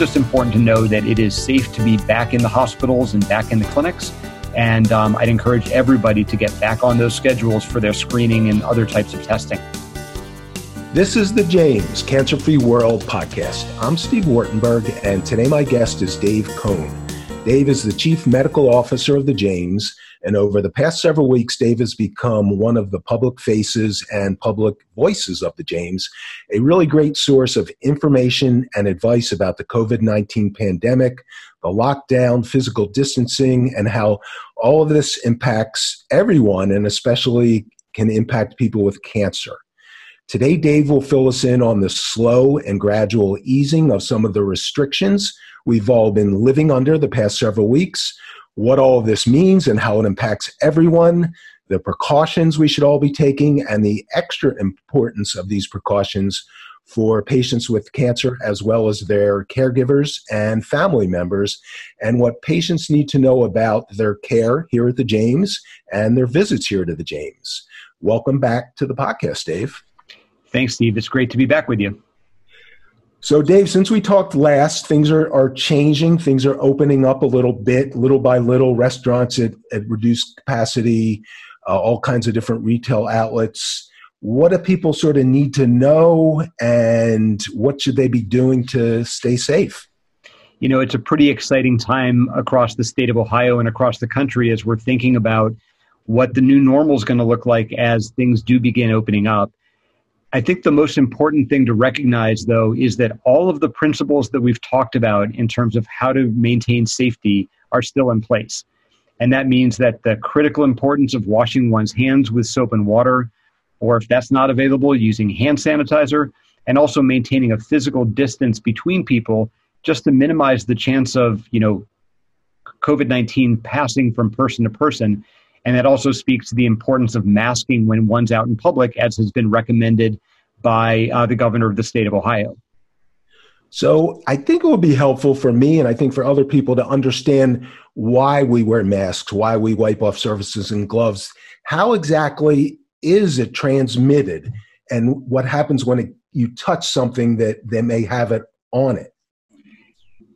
just important to know that it is safe to be back in the hospitals and back in the clinics. And um, I'd encourage everybody to get back on those schedules for their screening and other types of testing. This is the James Cancer Free World podcast. I'm Steve Wartenberg, and today my guest is Dave Cohn. Dave is the Chief Medical Officer of the James, and over the past several weeks, Dave has become one of the public faces and public voices of the James, a really great source of information and advice about the COVID 19 pandemic, the lockdown, physical distancing, and how all of this impacts everyone, and especially can impact people with cancer. Today, Dave will fill us in on the slow and gradual easing of some of the restrictions we've all been living under the past several weeks, what all of this means and how it impacts everyone, the precautions we should all be taking, and the extra importance of these precautions for patients with cancer as well as their caregivers and family members, and what patients need to know about their care here at the James and their visits here to the James. Welcome back to the podcast, Dave. Thanks, Steve. It's great to be back with you. So, Dave, since we talked last, things are, are changing. Things are opening up a little bit, little by little. Restaurants at, at reduced capacity, uh, all kinds of different retail outlets. What do people sort of need to know, and what should they be doing to stay safe? You know, it's a pretty exciting time across the state of Ohio and across the country as we're thinking about what the new normal is going to look like as things do begin opening up. I think the most important thing to recognize, though, is that all of the principles that we've talked about in terms of how to maintain safety are still in place. And that means that the critical importance of washing one's hands with soap and water, or if that's not available, using hand sanitizer, and also maintaining a physical distance between people just to minimize the chance of, you know, COVID 19 passing from person to person and that also speaks to the importance of masking when one's out in public, as has been recommended by uh, the governor of the state of Ohio. So I think it would be helpful for me and I think for other people to understand why we wear masks, why we wipe off surfaces and gloves. How exactly is it transmitted and what happens when it, you touch something that, that may have it on it?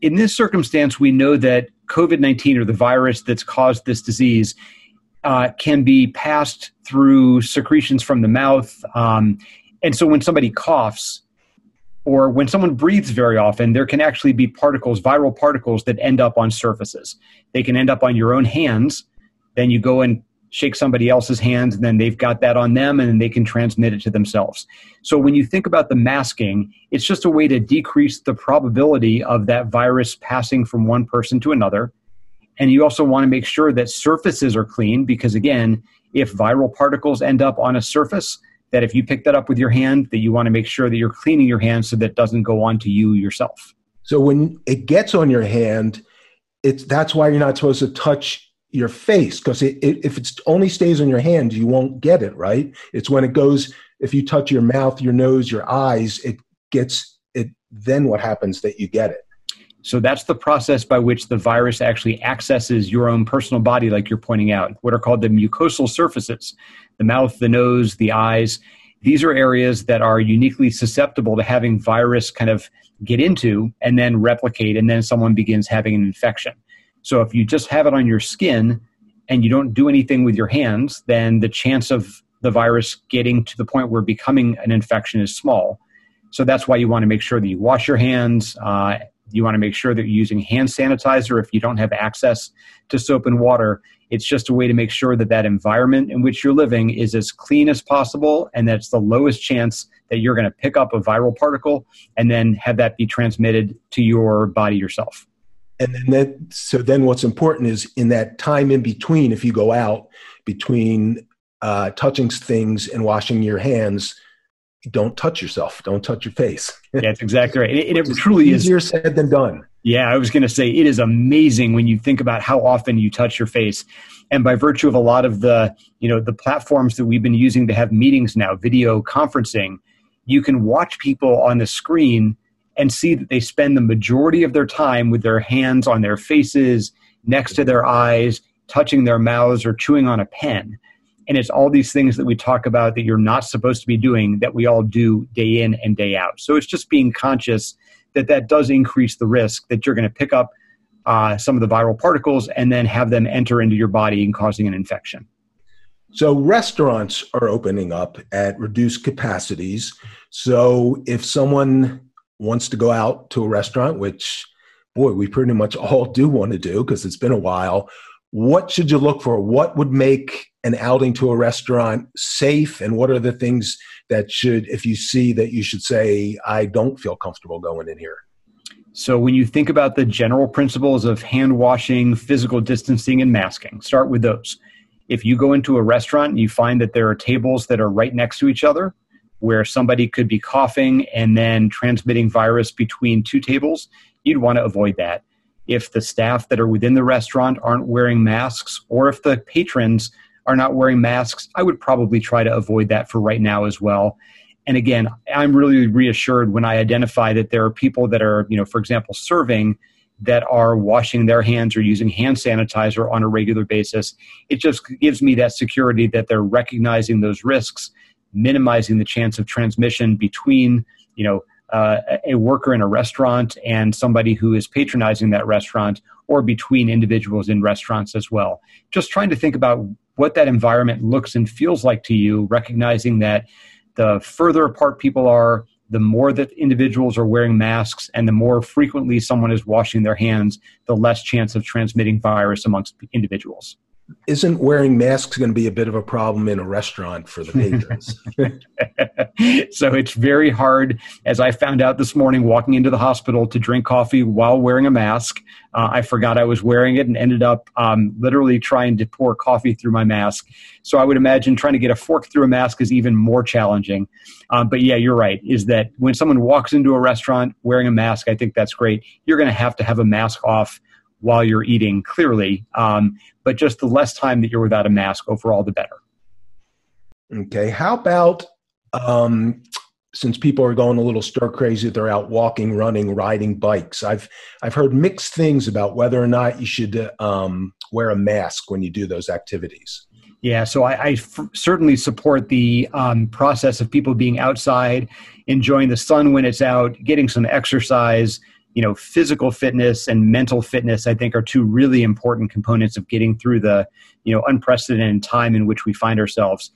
In this circumstance, we know that COVID 19 or the virus that's caused this disease uh, can be passed through secretions from the mouth. Um, and so when somebody coughs or when someone breathes very often, there can actually be particles, viral particles, that end up on surfaces. They can end up on your own hands. Then you go and shake somebody else's hands, and then they've got that on them, and they can transmit it to themselves. So when you think about the masking, it's just a way to decrease the probability of that virus passing from one person to another and you also want to make sure that surfaces are clean because, again, if viral particles end up on a surface, that if you pick that up with your hand, that you want to make sure that you're cleaning your hands so that it doesn't go on to you yourself. So when it gets on your hand, it's that's why you're not supposed to touch your face because it, it, if it only stays on your hand, you won't get it right. It's when it goes if you touch your mouth, your nose, your eyes, it gets it. Then what happens that you get it? So that's the process by which the virus actually accesses your own personal body, like you're pointing out, what are called the mucosal surfaces the mouth, the nose, the eyes. These are areas that are uniquely susceptible to having virus kind of get into and then replicate, and then someone begins having an infection. So if you just have it on your skin and you don't do anything with your hands, then the chance of the virus getting to the point where becoming an infection is small. So that's why you want to make sure that you wash your hands. Uh, you want to make sure that you're using hand sanitizer if you don't have access to soap and water. It's just a way to make sure that that environment in which you're living is as clean as possible and that's the lowest chance that you're going to pick up a viral particle and then have that be transmitted to your body yourself. And then that, so then what's important is in that time in between, if you go out between uh, touching things and washing your hands, don't touch yourself. Don't touch your face. yeah, that's exactly right. It, it, it truly easier is easier said than done. Yeah, I was going to say it is amazing when you think about how often you touch your face, and by virtue of a lot of the you know the platforms that we've been using to have meetings now, video conferencing, you can watch people on the screen and see that they spend the majority of their time with their hands on their faces, next to their eyes, touching their mouths, or chewing on a pen. And it's all these things that we talk about that you're not supposed to be doing that we all do day in and day out. So it's just being conscious that that does increase the risk that you're going to pick up uh, some of the viral particles and then have them enter into your body and causing an infection. So restaurants are opening up at reduced capacities. So if someone wants to go out to a restaurant, which boy, we pretty much all do want to do because it's been a while, what should you look for? What would make an outing to a restaurant safe? And what are the things that should, if you see that you should say, I don't feel comfortable going in here? So, when you think about the general principles of hand washing, physical distancing, and masking, start with those. If you go into a restaurant and you find that there are tables that are right next to each other, where somebody could be coughing and then transmitting virus between two tables, you'd want to avoid that. If the staff that are within the restaurant aren't wearing masks, or if the patrons are not wearing masks, I would probably try to avoid that for right now as well. And again, I'm really reassured when I identify that there are people that are, you know, for example, serving that are washing their hands or using hand sanitizer on a regular basis. It just gives me that security that they're recognizing those risks, minimizing the chance of transmission between, you know, uh, a worker in a restaurant and somebody who is patronizing that restaurant or between individuals in restaurants as well. Just trying to think about what that environment looks and feels like to you, recognizing that the further apart people are, the more that individuals are wearing masks and the more frequently someone is washing their hands, the less chance of transmitting virus amongst individuals. Isn't wearing masks going to be a bit of a problem in a restaurant for the patrons? so it's very hard, as I found out this morning walking into the hospital, to drink coffee while wearing a mask. Uh, I forgot I was wearing it and ended up um, literally trying to pour coffee through my mask. So I would imagine trying to get a fork through a mask is even more challenging. Um, but yeah, you're right. Is that when someone walks into a restaurant wearing a mask, I think that's great. You're going to have to have a mask off while you're eating, clearly. Um, but just the less time that you're without a mask overall, the better. Okay. How about um, since people are going a little stir crazy, they're out walking, running, riding bikes. I've I've heard mixed things about whether or not you should um, wear a mask when you do those activities. Yeah, so I, I f- certainly support the um, process of people being outside, enjoying the sun when it's out, getting some exercise, you know physical fitness and mental fitness i think are two really important components of getting through the you know unprecedented time in which we find ourselves.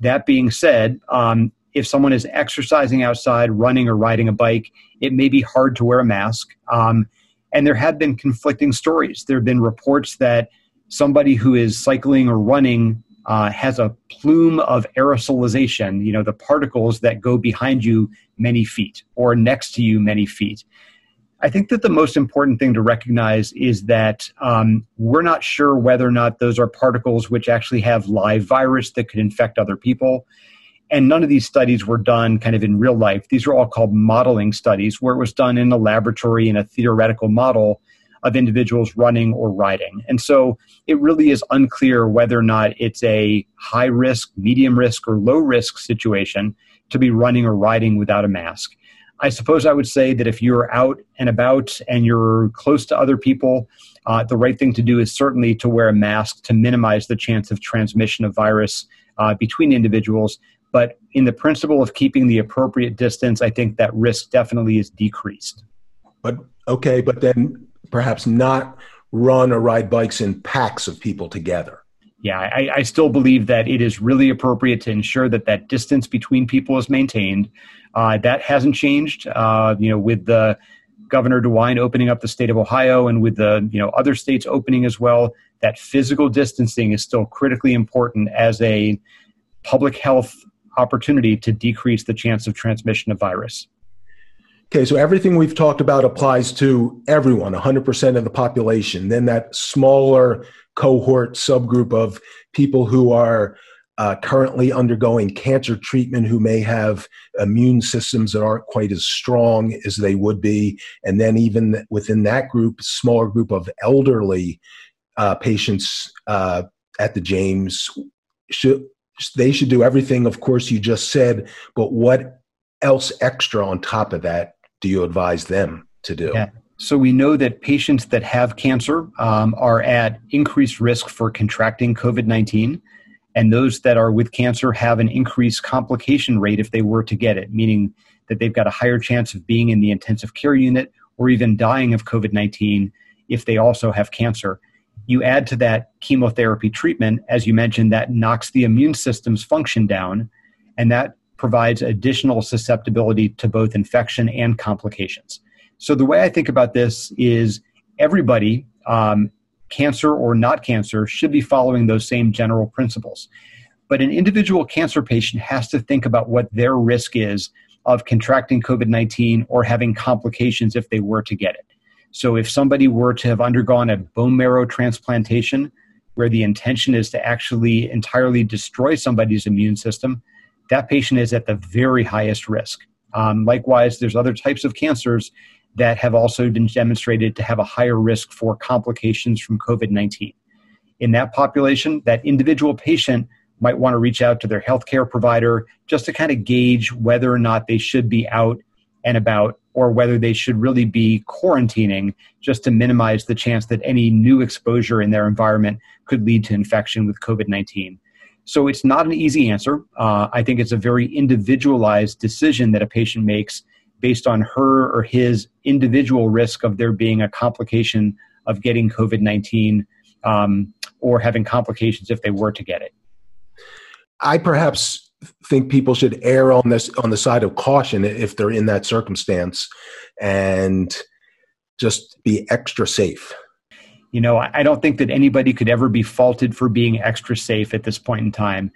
That being said um, if someone is exercising outside running or riding a bike it may be hard to wear a mask. Um, and there have been conflicting stories. There have been reports that somebody who is cycling or running uh, has a plume of aerosolization you know the particles that go behind you many feet or next to you many feet I think that the most important thing to recognize is that um, we're not sure whether or not those are particles which actually have live virus that could infect other people. And none of these studies were done kind of in real life. These are all called modeling studies, where it was done in a laboratory in a theoretical model of individuals running or riding. And so it really is unclear whether or not it's a high risk, medium risk, or low risk situation to be running or riding without a mask. I suppose I would say that if you're out and about and you're close to other people, uh, the right thing to do is certainly to wear a mask to minimize the chance of transmission of virus uh, between individuals. But in the principle of keeping the appropriate distance, I think that risk definitely is decreased. But okay, but then perhaps not run or ride bikes in packs of people together. Yeah, I, I still believe that it is really appropriate to ensure that that distance between people is maintained. Uh, that hasn't changed. Uh, you know, with the Governor DeWine opening up the state of Ohio and with the you know other states opening as well, that physical distancing is still critically important as a public health opportunity to decrease the chance of transmission of virus. Okay, so everything we've talked about applies to everyone, 100% of the population. Then that smaller cohort subgroup of people who are uh, currently undergoing cancer treatment who may have immune systems that aren't quite as strong as they would be. And then, even within that group, smaller group of elderly uh, patients uh, at the James, should, they should do everything, of course, you just said, but what else extra on top of that do you advise them to do? Yeah. So we know that patients that have cancer um, are at increased risk for contracting COVID 19. And those that are with cancer have an increased complication rate if they were to get it, meaning that they've got a higher chance of being in the intensive care unit or even dying of COVID 19 if they also have cancer. You add to that chemotherapy treatment, as you mentioned, that knocks the immune system's function down, and that provides additional susceptibility to both infection and complications. So, the way I think about this is everybody, um, cancer or not cancer, should be following those same general principles. But an individual cancer patient has to think about what their risk is of contracting COVID 19 or having complications if they were to get it. So, if somebody were to have undergone a bone marrow transplantation, where the intention is to actually entirely destroy somebody's immune system, that patient is at the very highest risk. Um, likewise, there's other types of cancers that have also been demonstrated to have a higher risk for complications from COVID 19. In that population, that individual patient might want to reach out to their healthcare provider just to kind of gauge whether or not they should be out and about or whether they should really be quarantining just to minimize the chance that any new exposure in their environment could lead to infection with COVID 19. So it's not an easy answer. Uh, I think it's a very individualized decision that a patient makes based on her or his individual risk of there being a complication of getting COVID 19 um, or having complications if they were to get it. I perhaps think people should err on this on the side of caution if they're in that circumstance and just be extra safe. You know, I don't think that anybody could ever be faulted for being extra safe at this point in time.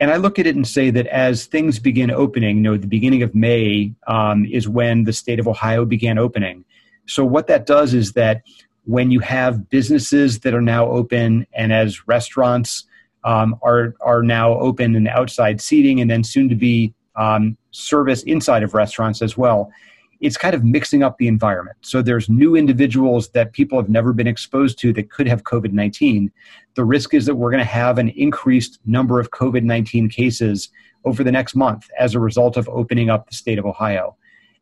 And I look at it and say that as things begin opening, you know, the beginning of May um, is when the state of Ohio began opening. So what that does is that when you have businesses that are now open and as restaurants um, are are now open and outside seating, and then soon to be um, service inside of restaurants as well. It's kind of mixing up the environment. So there's new individuals that people have never been exposed to that could have COVID 19. The risk is that we're going to have an increased number of COVID 19 cases over the next month as a result of opening up the state of Ohio.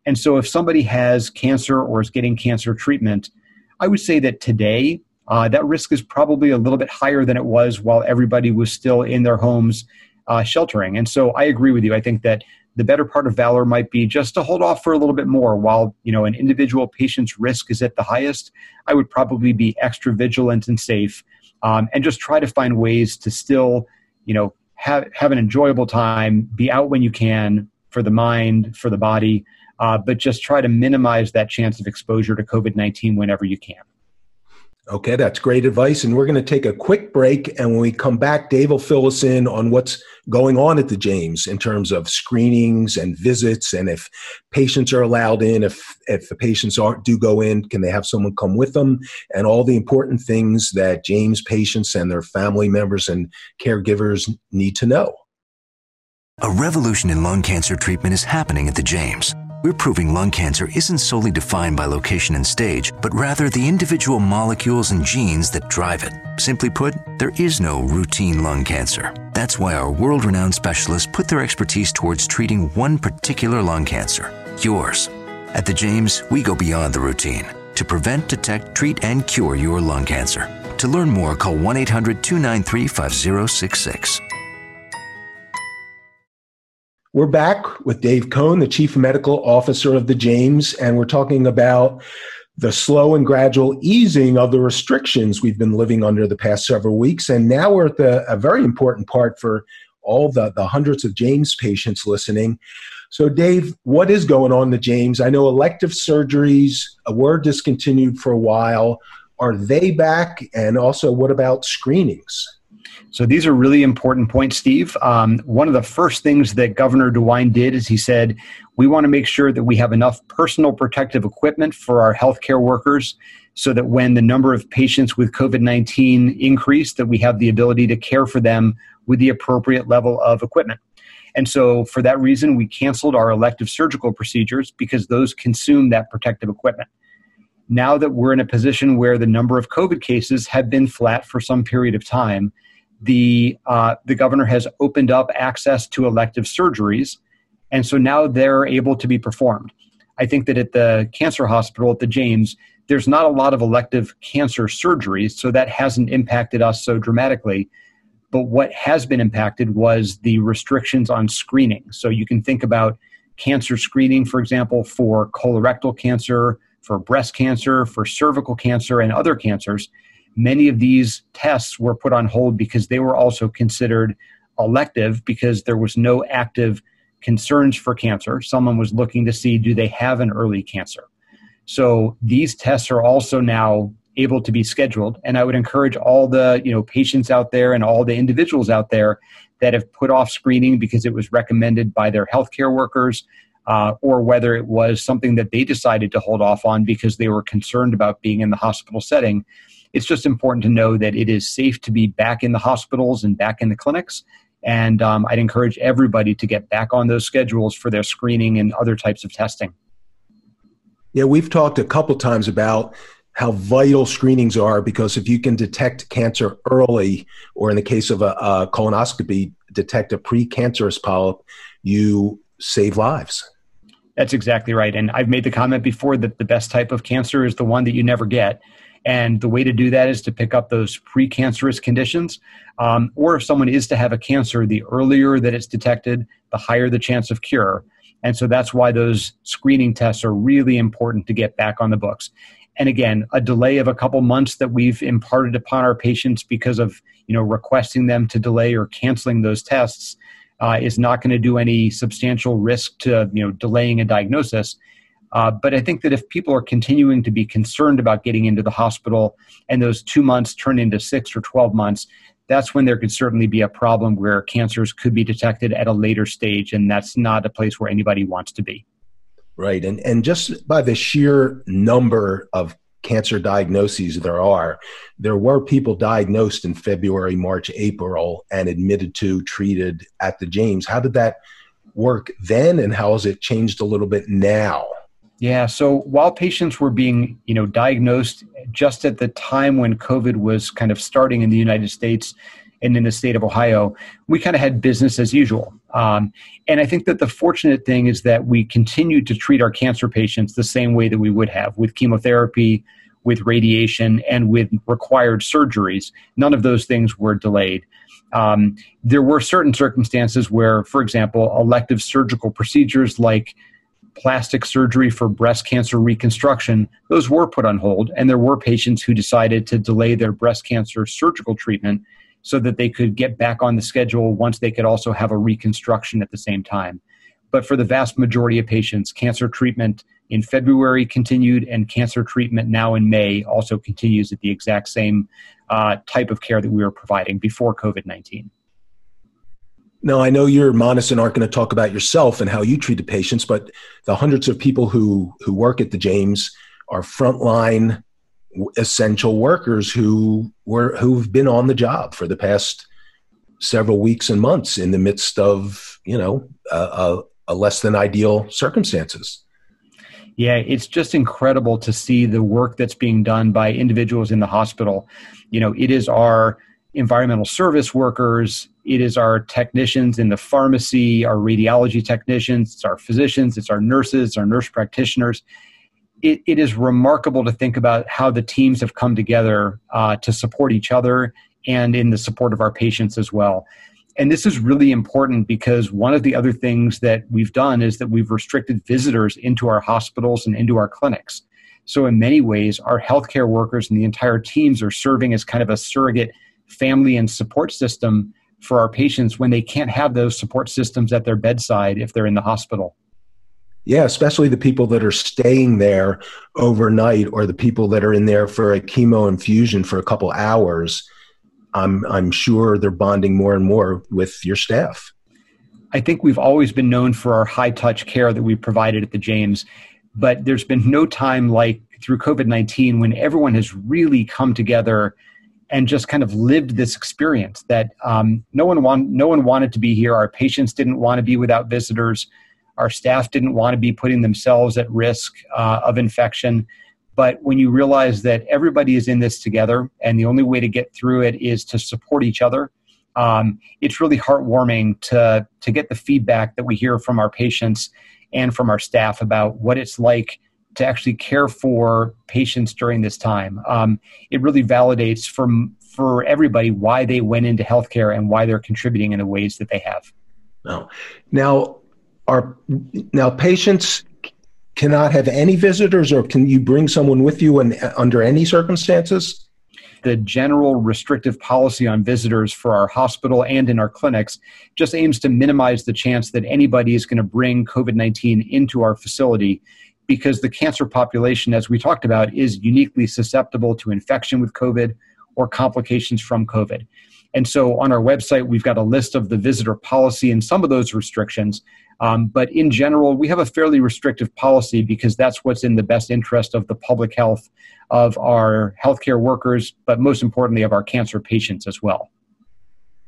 And so if somebody has cancer or is getting cancer treatment, I would say that today uh, that risk is probably a little bit higher than it was while everybody was still in their homes uh, sheltering. And so I agree with you. I think that the better part of valor might be just to hold off for a little bit more. While you know an individual patient's risk is at the highest i would probably be extra vigilant and safe um, and just try to find ways to still you know have, have an enjoyable time be out when you can for the mind for the body uh, but just try to minimize that chance of exposure to covid-19 whenever you can Okay, that's great advice. And we're going to take a quick break. And when we come back, Dave will fill us in on what's going on at the James in terms of screenings and visits, and if patients are allowed in, if if the patients aren't, do go in, can they have someone come with them, and all the important things that James patients and their family members and caregivers need to know. A revolution in lung cancer treatment is happening at the James we're proving lung cancer isn't solely defined by location and stage, but rather the individual molecules and genes that drive it. Simply put, there is no routine lung cancer. That's why our world renowned specialists put their expertise towards treating one particular lung cancer yours. At the James, we go beyond the routine to prevent, detect, treat, and cure your lung cancer. To learn more, call 1 800 293 5066. We're back with Dave Cohn, the Chief Medical Officer of the James, and we're talking about the slow and gradual easing of the restrictions we've been living under the past several weeks. And now we're at the, a very important part for all the, the hundreds of James patients listening. So, Dave, what is going on the James? I know elective surgeries were discontinued for a while. Are they back? And also, what about screenings? So these are really important points, Steve. Um, one of the first things that Governor DeWine did is he said, we want to make sure that we have enough personal protective equipment for our healthcare workers so that when the number of patients with COVID-19 increase, that we have the ability to care for them with the appropriate level of equipment. And so for that reason, we canceled our elective surgical procedures because those consume that protective equipment. Now that we're in a position where the number of COVID cases have been flat for some period of time, the uh, the governor has opened up access to elective surgeries, and so now they're able to be performed. I think that at the cancer hospital at the James, there's not a lot of elective cancer surgeries, so that hasn't impacted us so dramatically. But what has been impacted was the restrictions on screening. So you can think about cancer screening, for example, for colorectal cancer, for breast cancer, for cervical cancer, and other cancers. Many of these tests were put on hold because they were also considered elective because there was no active concerns for cancer. Someone was looking to see do they have an early cancer. So these tests are also now able to be scheduled and I would encourage all the, you know, patients out there and all the individuals out there that have put off screening because it was recommended by their healthcare workers uh, or whether it was something that they decided to hold off on because they were concerned about being in the hospital setting. It's just important to know that it is safe to be back in the hospitals and back in the clinics and um, I'd encourage everybody to get back on those schedules for their screening and other types of testing. Yeah, we've talked a couple times about how vital screenings are because if you can detect cancer early, or in the case of a, a colonoscopy, detect a precancerous polyp, you save lives. That's exactly right. And I've made the comment before that the best type of cancer is the one that you never get. And the way to do that is to pick up those precancerous conditions. Um, or if someone is to have a cancer, the earlier that it's detected, the higher the chance of cure. And so that's why those screening tests are really important to get back on the books. And again, a delay of a couple months that we've imparted upon our patients because of you know requesting them to delay or canceling those tests uh, is not going to do any substantial risk to you know delaying a diagnosis. Uh, but I think that if people are continuing to be concerned about getting into the hospital and those two months turn into six or 12 months, that's when there could certainly be a problem where cancers could be detected at a later stage. And that's not a place where anybody wants to be. Right. And, and just by the sheer number of cancer diagnoses there are, there were people diagnosed in February, March, April, and admitted to, treated at the James. How did that work then, and how has it changed a little bit now? Yeah. So while patients were being, you know, diagnosed just at the time when COVID was kind of starting in the United States and in the state of Ohio, we kind of had business as usual. Um, and I think that the fortunate thing is that we continued to treat our cancer patients the same way that we would have with chemotherapy, with radiation, and with required surgeries. None of those things were delayed. Um, there were certain circumstances where, for example, elective surgical procedures like plastic surgery for breast cancer reconstruction, those were put on hold. And there were patients who decided to delay their breast cancer surgical treatment so that they could get back on the schedule once they could also have a reconstruction at the same time. But for the vast majority of patients, cancer treatment in February continued, and cancer treatment now in May also continues at the exact same uh, type of care that we were providing before COVID 19. Now, I know you're modest and aren't going to talk about yourself and how you treat the patients, but the hundreds of people who, who work at the James are frontline essential workers who were who've been on the job for the past several weeks and months in the midst of you know a, a, a less than ideal circumstances. Yeah, it's just incredible to see the work that's being done by individuals in the hospital. You know, it is our environmental service workers, it is our technicians in the pharmacy, our radiology technicians, it's our physicians, it's our nurses, our nurse practitioners. It, it is remarkable to think about how the teams have come together uh, to support each other and in the support of our patients as well. And this is really important because one of the other things that we've done is that we've restricted visitors into our hospitals and into our clinics. So, in many ways, our healthcare workers and the entire teams are serving as kind of a surrogate family and support system for our patients when they can't have those support systems at their bedside if they're in the hospital. Yeah, especially the people that are staying there overnight or the people that are in there for a chemo infusion for a couple hours. I'm I'm sure they're bonding more and more with your staff. I think we've always been known for our high touch care that we provided at the James, but there's been no time like through COVID 19 when everyone has really come together and just kind of lived this experience that um, no one want, no one wanted to be here. Our patients didn't want to be without visitors. Our staff didn't want to be putting themselves at risk uh, of infection. But when you realize that everybody is in this together, and the only way to get through it is to support each other, um, it's really heartwarming to to get the feedback that we hear from our patients and from our staff about what it's like to actually care for patients during this time. Um, it really validates from for everybody why they went into healthcare and why they're contributing in the ways that they have. No. Now, are now patients cannot have any visitors, or can you bring someone with you and under any circumstances? The general restrictive policy on visitors for our hospital and in our clinics just aims to minimize the chance that anybody is going to bring COVID 19 into our facility because the cancer population, as we talked about, is uniquely susceptible to infection with COVID or complications from COVID. And so on our website, we've got a list of the visitor policy and some of those restrictions. Um, but in general, we have a fairly restrictive policy because that's what's in the best interest of the public health of our healthcare workers, but most importantly, of our cancer patients as well.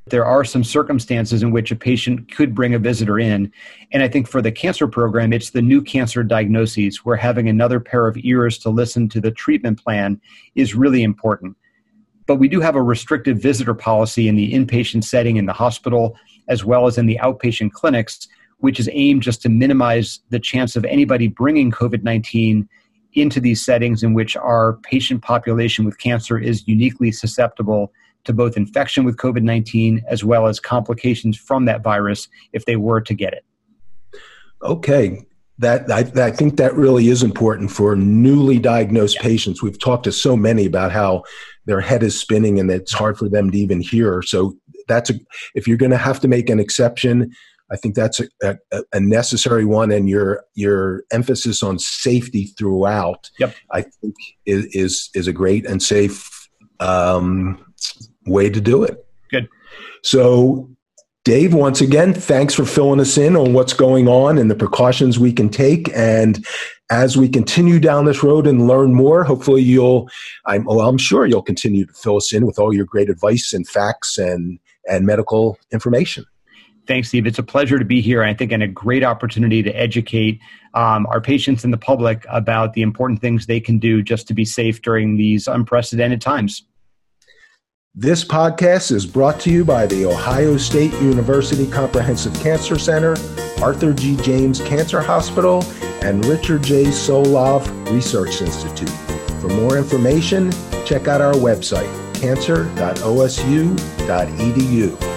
There are some circumstances in which a patient could bring a visitor in. And I think for the cancer program, it's the new cancer diagnoses where having another pair of ears to listen to the treatment plan is really important. But we do have a restrictive visitor policy in the inpatient setting in the hospital, as well as in the outpatient clinics, which is aimed just to minimize the chance of anybody bringing COVID 19 into these settings in which our patient population with cancer is uniquely susceptible to both infection with COVID 19 as well as complications from that virus if they were to get it. Okay. That I, I think that really is important for newly diagnosed yeah. patients. We've talked to so many about how their head is spinning and it's hard for them to even hear. So that's a, if you're going to have to make an exception, I think that's a, a, a, necessary one, and your your emphasis on safety throughout, yep. I think is, is is a great and safe um, way to do it. Good. So, Dave, once again, thanks for filling us in on what's going on and the precautions we can take. And as we continue down this road and learn more, hopefully you'll, I'm, well, I'm sure you'll continue to fill us in with all your great advice and facts and and medical information. Thanks, Steve. It's a pleasure to be here. I think, and a great opportunity to educate um, our patients and the public about the important things they can do just to be safe during these unprecedented times. This podcast is brought to you by the Ohio State University Comprehensive Cancer Center, Arthur G. James Cancer Hospital, and Richard J. Solove Research Institute. For more information, check out our website, cancer.osu.edu.